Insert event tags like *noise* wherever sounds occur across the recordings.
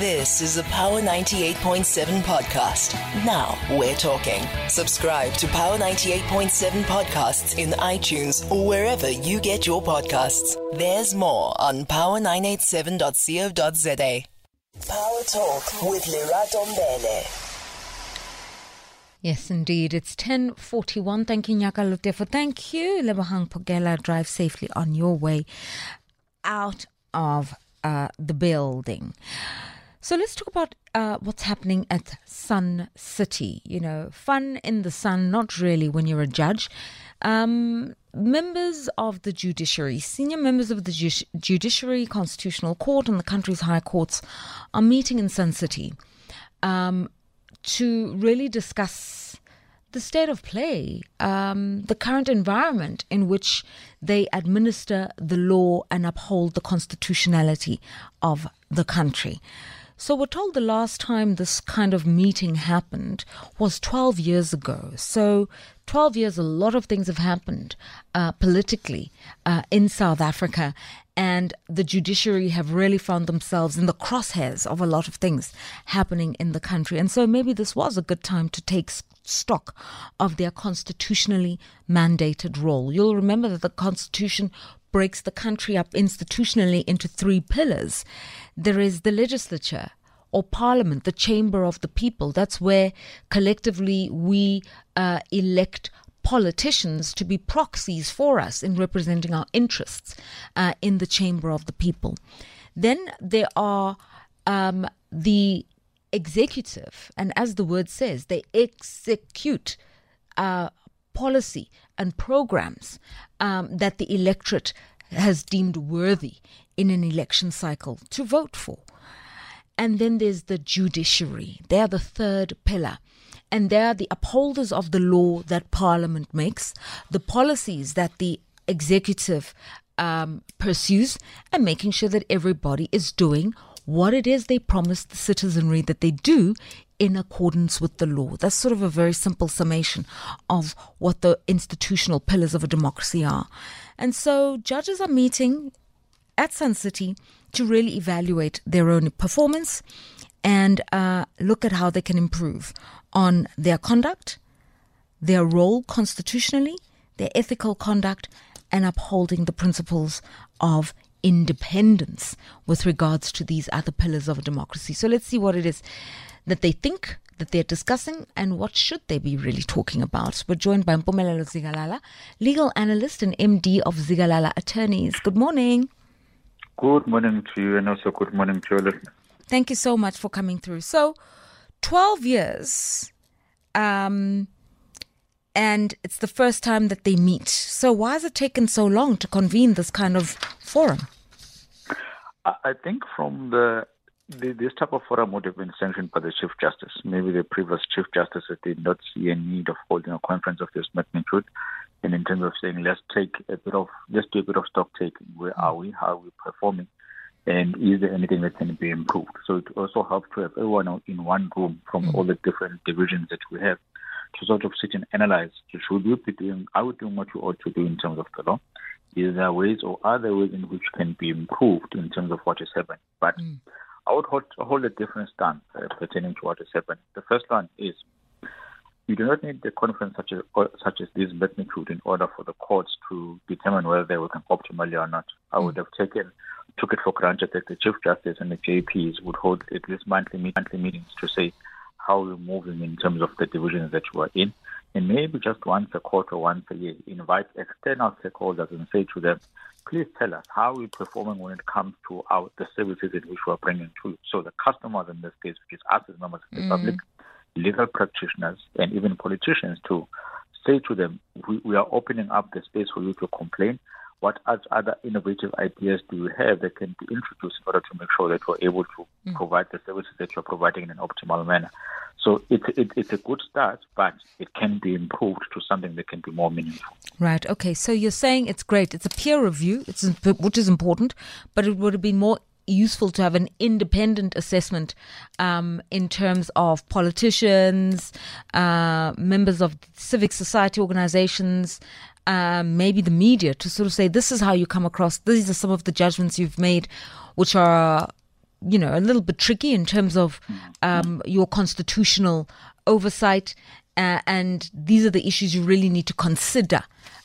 This is a Power 98.7 podcast. Now we're talking. Subscribe to Power 98.7 podcasts in iTunes or wherever you get your podcasts. There's more on power987.co.za. Power Talk with Lerato Mbele. Yes, indeed. It's 1041. Thank you, Nyaka Lutefo. Thank you, Lebahang Pogela. Drive safely on your way out of uh, the building. So let's talk about uh, what's happening at Sun City. You know, fun in the sun, not really when you're a judge. Um, members of the judiciary, senior members of the ju- judiciary, constitutional court, and the country's high courts are meeting in Sun City um, to really discuss the state of play, um, the current environment in which they administer the law and uphold the constitutionality of the country. So we're told the last time this kind of meeting happened was 12 years ago. So 12 years, a lot of things have happened uh, politically uh, in South Africa, and the judiciary have really found themselves in the crosshairs of a lot of things happening in the country. And so maybe this was a good time to take stock of their constitutionally mandated role. You'll remember that the Constitution breaks the country up institutionally into three pillars. There is the legislature or parliament, the chamber of the people. That's where collectively we uh, elect politicians to be proxies for us in representing our interests uh, in the chamber of the people. Then there are um, the executive, and as the word says, they execute uh, policy and programs um, that the electorate has deemed worthy in an election cycle to vote for. And then there's the judiciary. They are the third pillar. And they are the upholders of the law that Parliament makes, the policies that the executive um, pursues, and making sure that everybody is doing what it is they promised the citizenry that they do in accordance with the law. That's sort of a very simple summation of what the institutional pillars of a democracy are. And so judges are meeting at Sun City to really evaluate their own performance and uh, look at how they can improve on their conduct, their role constitutionally, their ethical conduct, and upholding the principles of independence with regards to these other pillars of a democracy. So let's see what it is that they think that they're discussing and what should they be really talking about. We're joined by Mpumelelo Zikhalala, legal analyst and MD of Zikhalala Attorneys. Good morning. Good morning to you and also good morning to your listeners. Thank you so much for coming through. So, 12 years, um, and it's the first time that they meet. So, why has it taken so long to convene this kind of forum? I think from the this type of forum would have been sanctioned by the Chief Justice. Maybe the previous Chief Justice did not see a need of holding a conference of this magnitude. And in terms of saying, let's take a bit of, let's do a bit of stock taking. Where are we? How are we performing? And is there anything that can be improved? So it also helps to have everyone in one room from mm-hmm. all the different divisions that we have to sort of sit and analyze. Should we be doing, are we doing what we ought to do in terms of the law? Is there ways or are there ways in which can be improved in terms of what is happening? But mm. I would hold, hold a different stance uh, pertaining to what is happening. The first one is you do not need a conference such as such as this magnitude in order for the courts to determine whether they working optimally or not. I would have taken took it for granted that the Chief Justice and the JPs would hold at least monthly monthly meetings to say how we're moving in terms of the divisions that you are in and maybe just once a quarter, once a year, invite external stakeholders and say to them, please tell us how we're performing when it comes to our, the services in which we're bringing to you. So the customers in this case, which is us as members of the mm. public, legal practitioners, and even politicians to say to them, we, we are opening up the space for you to complain. What other innovative ideas do you have that can be introduced in order to make sure that we're able to mm. provide the services that you're providing in an optimal manner? So it's it, it's a good start, but it can be improved to something that can be more meaningful. Right. Okay. So you're saying it's great. It's a peer review, it's which is important, but it would have been more useful to have an independent assessment um, in terms of politicians, uh, members of civic society organizations, uh, maybe the media, to sort of say this is how you come across. These are some of the judgments you've made, which are you know, a little bit tricky in terms of um, your constitutional oversight. Uh, and these are the issues you really need to consider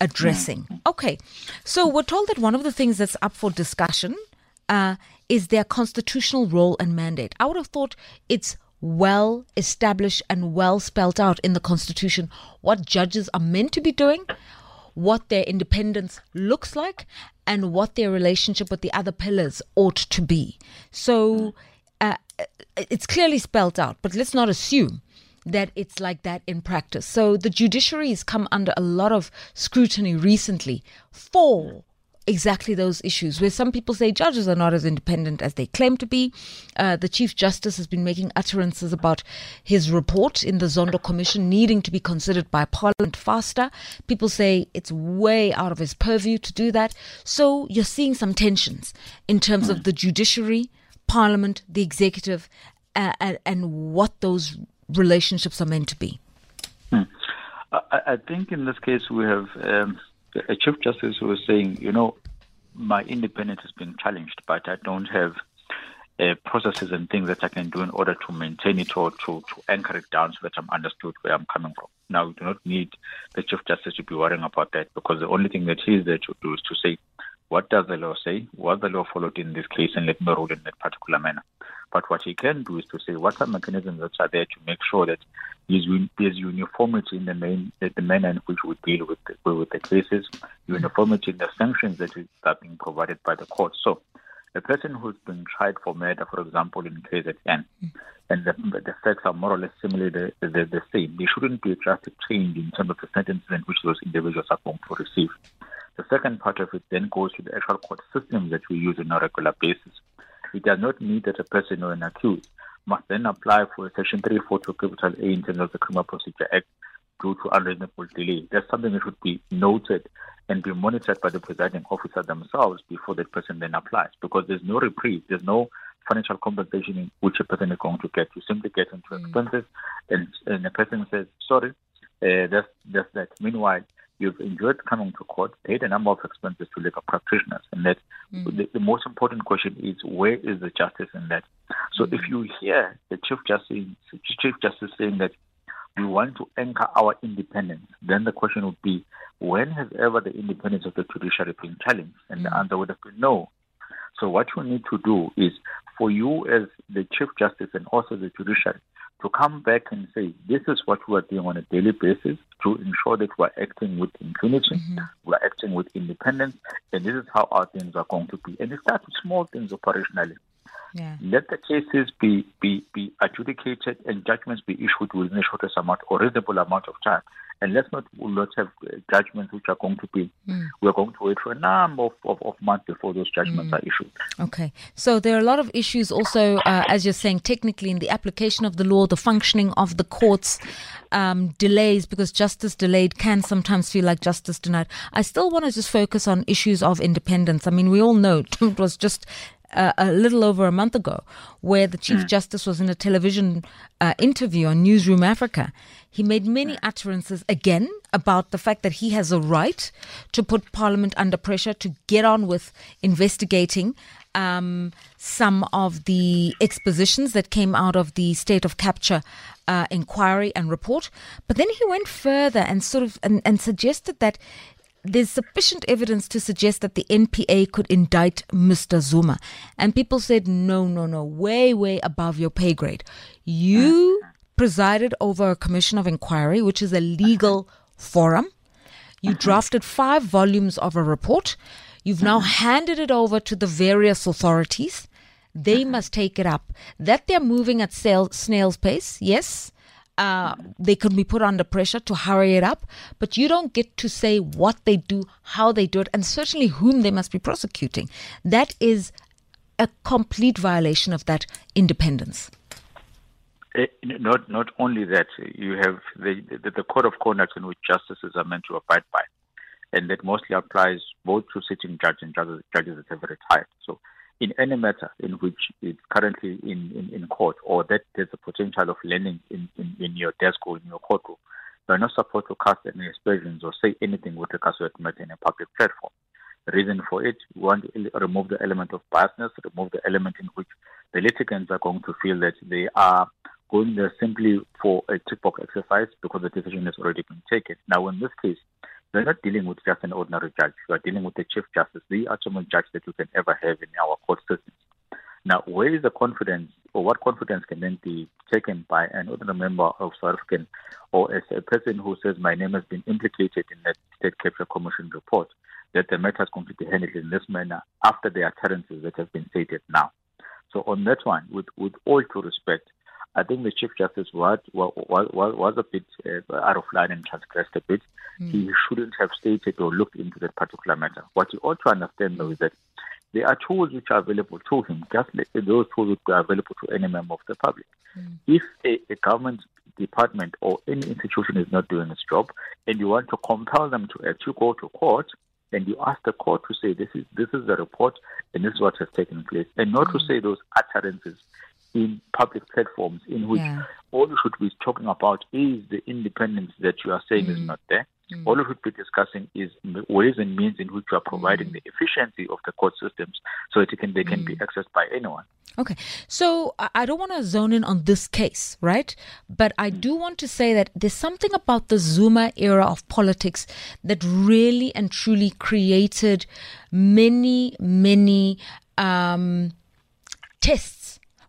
addressing. Okay. So we're told that one of the things that's up for discussion uh, is their constitutional role and mandate. I would have thought it's well established and well spelled out in the Constitution what judges are meant to be doing, what their independence looks like, and what their relationship with the other pillars ought to be. So uh, it's clearly spelled out, but let's not assume that it's like that in practice. So the judiciary has come under a lot of scrutiny recently for exactly those issues where some people say judges are not as independent as they claim to be. Uh, the Chief Justice has been making utterances about his report in the Zondo Commission needing to be considered by Parliament faster. People say it's way out of his purview to do that. So you're seeing some tensions in terms of the judiciary, Parliament, the executive, uh, and, and what those relationships are meant to be. Hmm. I, I, think in this case we have. Um a Chief Justice who was saying, you know, my independence has been challenged, but I don't have uh, processes and things that I can do in order to maintain it or to, to anchor it down so that I'm understood where I'm coming from. Now, we do not need the Chief Justice to be worrying about that because the only thing that he is there to do is to say, what does the law say? Was the law followed in this case? And let me rule in that particular manner. But what he can do is to say what are mechanisms that are there to make sure that there's uniformity in the main the manner in which we deal with the, with the cases, uniformity in the sanctions that are being provided by the court. So, a person who's been tried for murder, for example, in KZN, hmm. and the, the facts are more or less similarly the, the, the same, there shouldn't be a drastic change in terms of the sentences in which those individuals are going to receive. The second part of it then goes to the actual court system that we use on a regular basis. It does not mean that a person or an accused must then apply for a Section 342 capital A in terms of the Criminal Procedure Act due to unreasonable delay. That's something that should be noted and be monitored by the presiding officer themselves before that person then applies because there's no reprieve, there's no financial compensation in which a person is going to get. You simply get into mm. expenses and, and the person says, sorry, uh, that's, that's that. Meanwhile, you've enjoyed coming to court, paid a number of expenses to legal practitioners, and that mm. the, the, most important question is where is the justice in that? So mm. if you hear the chief justice, chief justice saying that we want to anchor our independence, then the question would be when has ever the independence of the judiciary been challenged? And the mm. answer would have been no. So what you need to do is for you as the chief justice and also the judiciary to come back and say, this is what we are doing on a daily basis to ensure that we're acting with impunity, mm-hmm. we're acting with independence, and this is how our things are going to be. And it starts with small things operationally. Yeah. Let the cases be, be, be adjudicated and judgments be issued within a shortest amount or reasonable amount of time. And let's not let's have judgments which are going to be, mm. we're going to wait for a number of, of, of months before those judgments mm. are issued. Okay. So there are a lot of issues also, uh, as you're saying, technically in the application of the law, the functioning of the courts, um, delays, because justice delayed can sometimes feel like justice denied. I still want to just focus on issues of independence. I mean, we all know *laughs* it was just uh, a little over a month ago, where the Chief mm. Justice was in a television uh, interview on Newsroom Africa. He made many utterances again about the fact that he has a right to put Parliament under pressure to get on with investigating um, some of the expositions that came out of the state of capture uh, inquiry and report. But then he went further and sort of and, and suggested that there's sufficient evidence to suggest that the NPA could indict Mr. Zuma. And people said, no, no, no, way, way above your pay grade. You uh-huh. presided over a commission of inquiry, which is a legal uh-huh. forum. You uh-huh. drafted five volumes of a report. You've now handed it over to the various authorities. They must take it up. That they're moving at snail's pace, yes uh, they can be put under pressure to hurry it up, but you don't get to say what they do, how they do it, and certainly whom they must be prosecuting. That is a complete violation of that independence. Uh, not not only that, you have the, the, the code of conduct in which justices are meant to abide by, and that mostly applies both to sitting judges and judges, judges that have retired. So in any matter in which it's currently in, in, in court or that there's a potential of learning in, in, in your desk or in your courtroom, you're not supposed to cast any aspersions or say anything with regards to that matter in a public platform. The reason for it. We want to remove the element of biasness, remove the element in which the litigants are going to feel that they are going there simply for a tick box exercise because the decision has already been taken. Now, in this case, we're not dealing with just an ordinary judge. We are dealing with the Chief Justice, the ultimate judge that you can ever have in our court systems. Now, where is the confidence, or what confidence can then be taken by an ordinary member of South African, or as a person who says my name has been implicated in that State Capture Commission report, that the matter is be handled in this manner after the utterances that have been stated now? So, on that one, with, with all due respect, I think the Chief Justice was was, was, was a bit uh, out of line and transgressed a bit. Mm. He shouldn't have stated or looked into that particular matter. What you ought to understand, though, is that there are tools which are available to him, just like those tools which are available to any member of the public. Mm. If a, a, government department or any institution is not doing its job, and you want to compel them to act, you go to court and you ask the court to say this is this is the report and this is what has taken place, and not mm. to say those utterances in public platforms in which yeah. all you should be talking about is the independence that you are saying mm. is not there. Mm. All you should be discussing is ways and means in which you are providing mm. the efficiency of the court systems so that can, they can be mm. accessed by anyone. Okay, so I don't want to zone in on this case, right? But I mm. do want to say that there's something about the Zuma era of politics that really and truly created many, many um, tests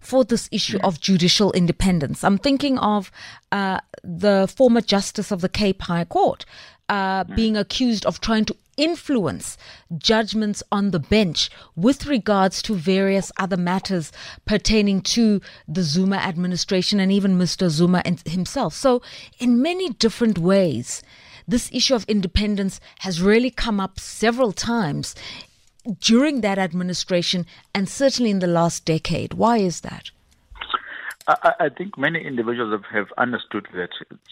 for this issue of judicial independence. I'm thinking of uh, the former justice of the Cape High Court uh, being accused of trying to influence judgments on the bench with regards to various other matters pertaining to the Zuma administration and even Mr. Zuma himself. So, in many different ways, this issue of independence has really come up several times during that administration and certainly in the last decade. Why is that? I, I think many individuals have, have understood that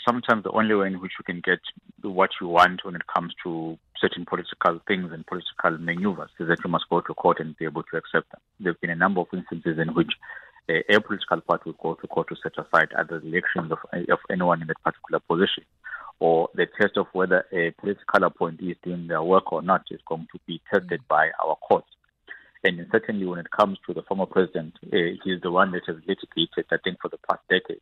sometimes the only way in which you can get what you want when it comes to certain political things and political maneuvers is that you must go to court and be able to accept them. There have been a number of instances in which a, a political party will go to court to set aside other elections of, of anyone in that particular position or the test of whether a political appointee is doing their work or not is going to be tested by our courts. And certainly when it comes to the former president, uh, he is the one that has litigated, I think, for the past decade.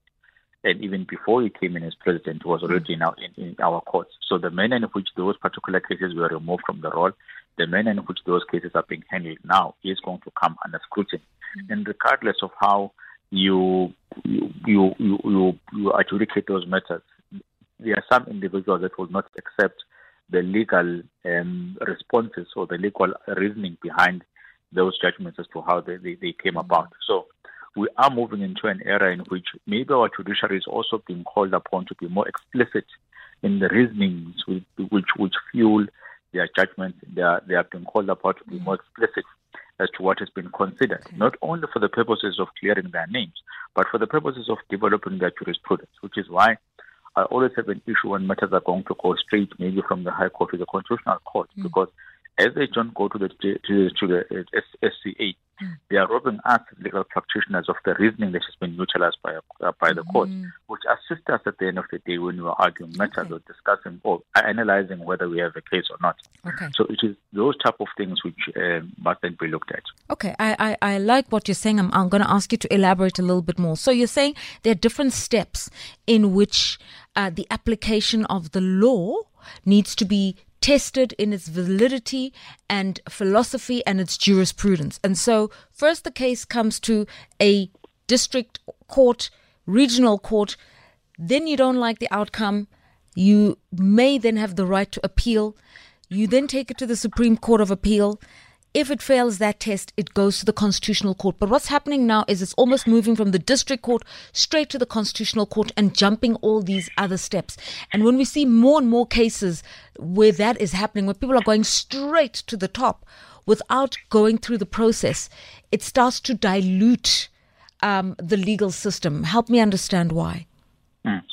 And even before he came in as president, he was already now in, in our courts. So the manner in which those particular cases were removed from the roll, the manner in which those cases are being handled now is going to come under scrutiny. Mm-hmm. And regardless of how you you, you you you adjudicate those matters, there are some individuals that will not accept the legal um, responses or the legal reasoning behind those judgments as to how they, they, they came about. So we are moving into an era in which maybe our judiciary is also being called upon to be more explicit in the reasonings which which, which fuel their judgments. They are, they are being called upon to be more explicit as to what has been considered, not only for the purposes of clearing their names, but for the purposes of developing their jurisprudence, which is why I always have an issue when matters are going to go straight, maybe from the High Court to the Constitutional Court, mm. because as they don't go to the to, to the SCA, mm. they are robbing us legal practitioners of the reasoning that has been utilized by uh, by the mm. court, which assists us at the end of the day when we are arguing matters okay. or discussing or analyzing whether we have a case or not. Okay. So it is those type of things which uh, must then be looked at. Okay, I, I, I like what you're saying. I'm, I'm going to ask you to elaborate a little bit more. So you're saying there are different steps in which uh, the application of the law needs to be tested in its validity and philosophy and its jurisprudence. And so, first, the case comes to a district court, regional court. Then, you don't like the outcome. You may then have the right to appeal. You then take it to the Supreme Court of Appeal. If it fails that test, it goes to the Constitutional Court. But what's happening now is it's almost moving from the District Court straight to the Constitutional Court and jumping all these other steps. And when we see more and more cases where that is happening, where people are going straight to the top without going through the process, it starts to dilute um, the legal system. Help me understand why. Mm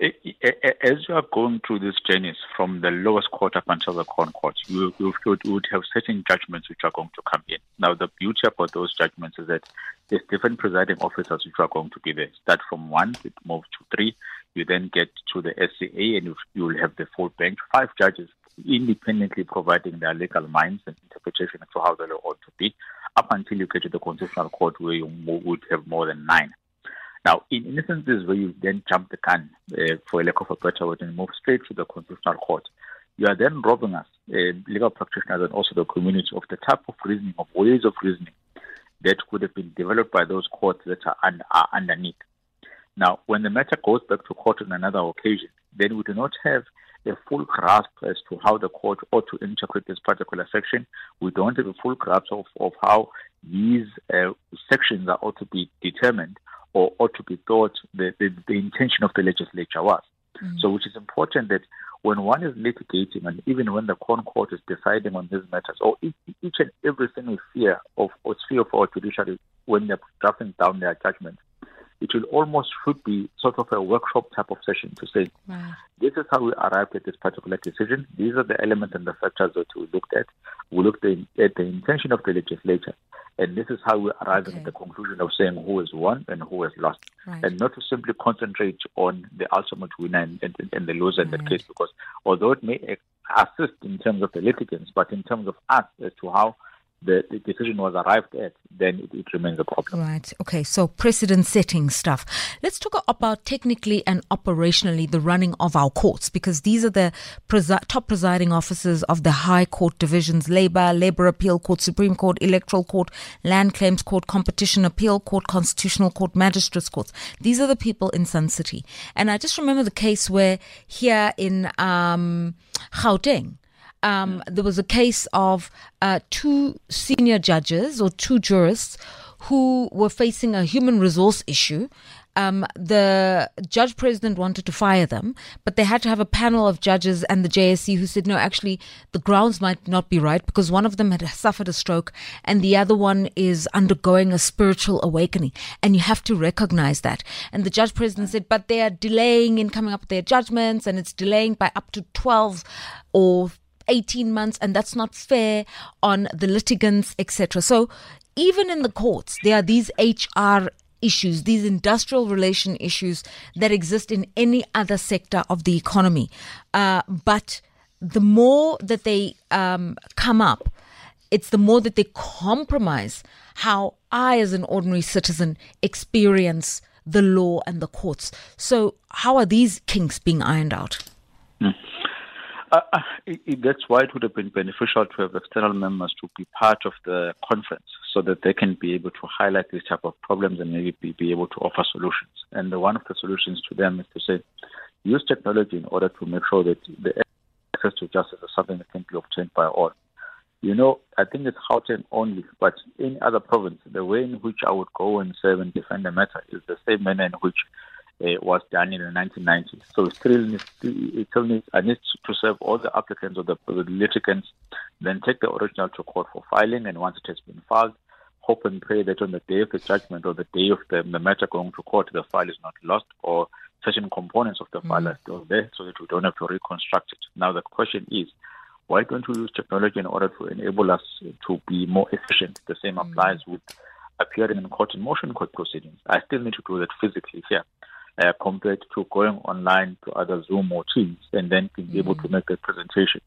as you are going through these journeys from the lowest court up until the court, you, you, would have certain judgments which are going to come in. Now, the beauty about those judgments is that there's different presiding officers which are going to be there. Start from one, it moves to three. You then get to the SCA, and you, you will have the full bench, five judges independently providing their legal minds and interpretation as to how the law ought to be, up until you get to the Constitutional Court where you would have more than nine. Now, in instances where you then jump the gun, uh, for lack of a better word, and move straight to the Constitutional Court, you are then robbing us, uh, legal practitioners and also the community, of the type of reasoning, of ways of reasoning that could have been developed by those courts that are, are underneath. Now, when the matter goes back to court on another occasion, then we do not have a full grasp as to how the court ought to interpret this particular section. We don't have a full grasp of, of how these uh, sections are ought to be determined or ought to be thought the, the, the intention of the legislature was. Mm-hmm. So, which is important that when one is litigating and even when the Crown Court is deciding on these matters, or each, each and every single sphere of or sphere of our judiciary when they're drafting down their judgments, it will almost should be sort of a workshop type of session to say, wow. this is how we arrived at this particular decision. These are the elements and the factors that we looked at. We looked at the intention of the legislature. And this is how we arrived okay. at the conclusion of saying who has won and who has lost. Right. And not to simply concentrate on the ultimate winner and, and, and the loser right. in that case, because although it may assist in terms of the litigants, but in terms of us as to how the, the decision was arrived at, then it, it, remains a problem. Right. Okay. So precedent setting stuff. Let's talk about technically and operationally the running of our courts because these are the presi- top presiding officers of the High Court divisions Labour, Labour Appeal Court, Supreme Court, Electoral Court, Land Claims Court, Competition Appeal Court, Constitutional Court, Magistrates Courts. These are the people in Sun City. And I just remember the case where here in um, Gauteng, um, there was a case of uh, two senior judges or two jurists who were facing a human resource issue. Um, the judge president wanted to fire them, but they had to have a panel of judges and the JSC who said, no, actually, the grounds might not be right because one of them had suffered a stroke and the other one is undergoing a spiritual awakening. And you have to recognize that. And the judge president said, but they are delaying in coming up with their judgments and it's delaying by up to 12 or 18 months, and that's not fair on the litigants, etc. So, even in the courts, there are these HR issues, these industrial relation issues that exist in any other sector of the economy. Uh, but the more that they um, come up, it's the more that they compromise how I, as an ordinary citizen, experience the law and the courts. So, how are these kinks being ironed out? Mm. Uh, uh, that's why it would have been beneficial to have external members to be part of the conference so that they can be able to highlight these type of problems and maybe be, be able to offer solutions. And the, one of the solutions to them is to say, use technology in order to make sure that the access to justice is something that can be obtained by all. You know, I think it's Gauteng only, but in other provinces, the way in which I would go and serve and defend the matter is the same manner in which uh, was done in the 1990s. So it still needs, it still needs, I need to serve all the applicants or the, the litigants, then take the original to court for filing, and once it has been filed, hope and pray that on the day of the judgment or the day of the, the matter going to court, the file is not lost or certain components of the file mm-hmm. are still there so that we don't have to reconstruct it. Now the question is, why don't we use technology in order to enable us to be more efficient? The same mm-hmm. applies with appearing in court in motion court proceedings. I still need to do that physically here uh, compared to going online to other Zoom or Teams and then being mm-hmm. able to mm. make a presentation.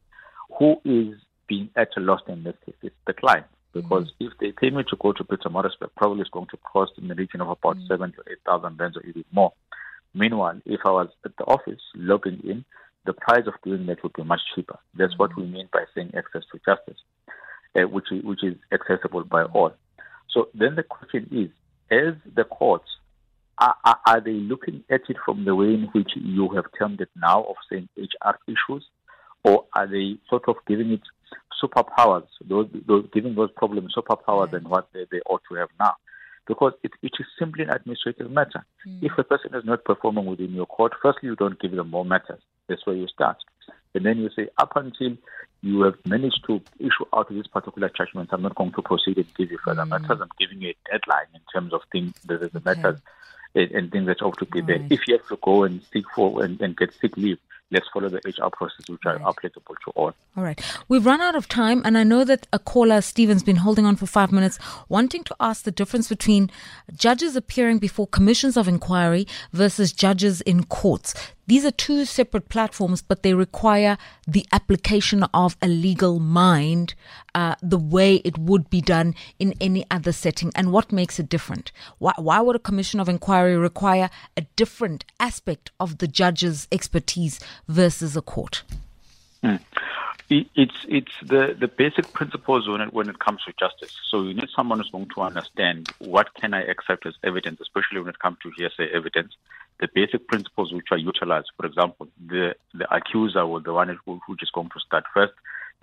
Who is being at a loss in this case? It's the client. Because mm-hmm. if they pay me to go to Pietermaritzburg, probably it's going to cost in the region of about mm-hmm. seven to eight thousand rands or even more. Meanwhile, if I was at the office logging in, the price of doing that would be much cheaper. That's what we mean by saying access to justice, uh, which which is accessible by all. So then the question is, as the courts are, are, are, they looking at it from the way in which you have termed it now of saying HR issues, or are they sort of giving it superpowers, those, those giving those problems superpowers than what they, they ought to have now? Because it, it is simply an administrative matter. Mm. If a person is not performing within your court, firstly, you don't give them more matters. That's where you start. And then you say, up until you have managed to issue out this particular judgment, I'm not going to proceed and give you further mm. matters. I'm giving you a deadline in terms of things, the, the okay. matters and, and things that ought to be there. If you have to go and seek for and, and get sick leave, let's follow the HR process, which are applicable to all. All right. We've run out of time, and I know that a caller, Stephen's been holding on for five minutes, wanting to ask the difference between judges appearing before commissions of inquiry versus judges in courts. These are two separate platforms, but they require the application of a legal mind uh, the way it would be done in any other setting. And what makes it different? Why, why would a commission of inquiry require a different aspect of the judge's expertise versus a court? Mm. It's it's the, the basic principles when it when it comes to justice. So you need someone who's going to understand what can I accept as evidence, especially when it comes to hearsay evidence. The basic principles which are utilized. For example, the the accuser or the one who, who is going to start first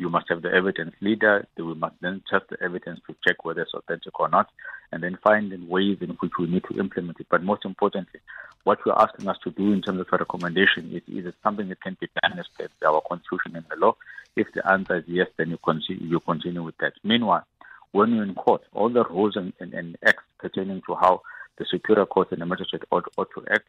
you must have the evidence leader. We must then test the evidence to check whether it's authentic or not, and then find ways in which we need to implement it. But most importantly, what you're asking us to do in terms of a recommendation is, is it something that can be done as our constitution and the law? If the answer is yes, then you continue, you continue with that. Meanwhile, when you're in court, all the rules and, and, and acts pertaining to how the superior court and the magistrate ought, ought to act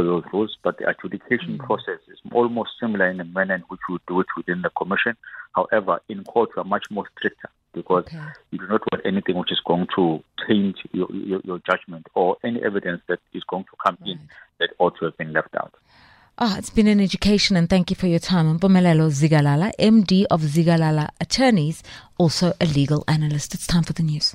follow those rules. But the adjudication mm-hmm. process is almost similar in the manner in which we do it within the commission. However, in court, we are much more stricter because okay. you do not want anything which is going to change your, your, your judgment or any evidence that is going to come right. in that ought to have been left out. Ah, it's been an education and thank you for your time. Mpumelelo Zikhalala, MD of Zikhalala Attorneys, also a legal analyst. It's time for the news.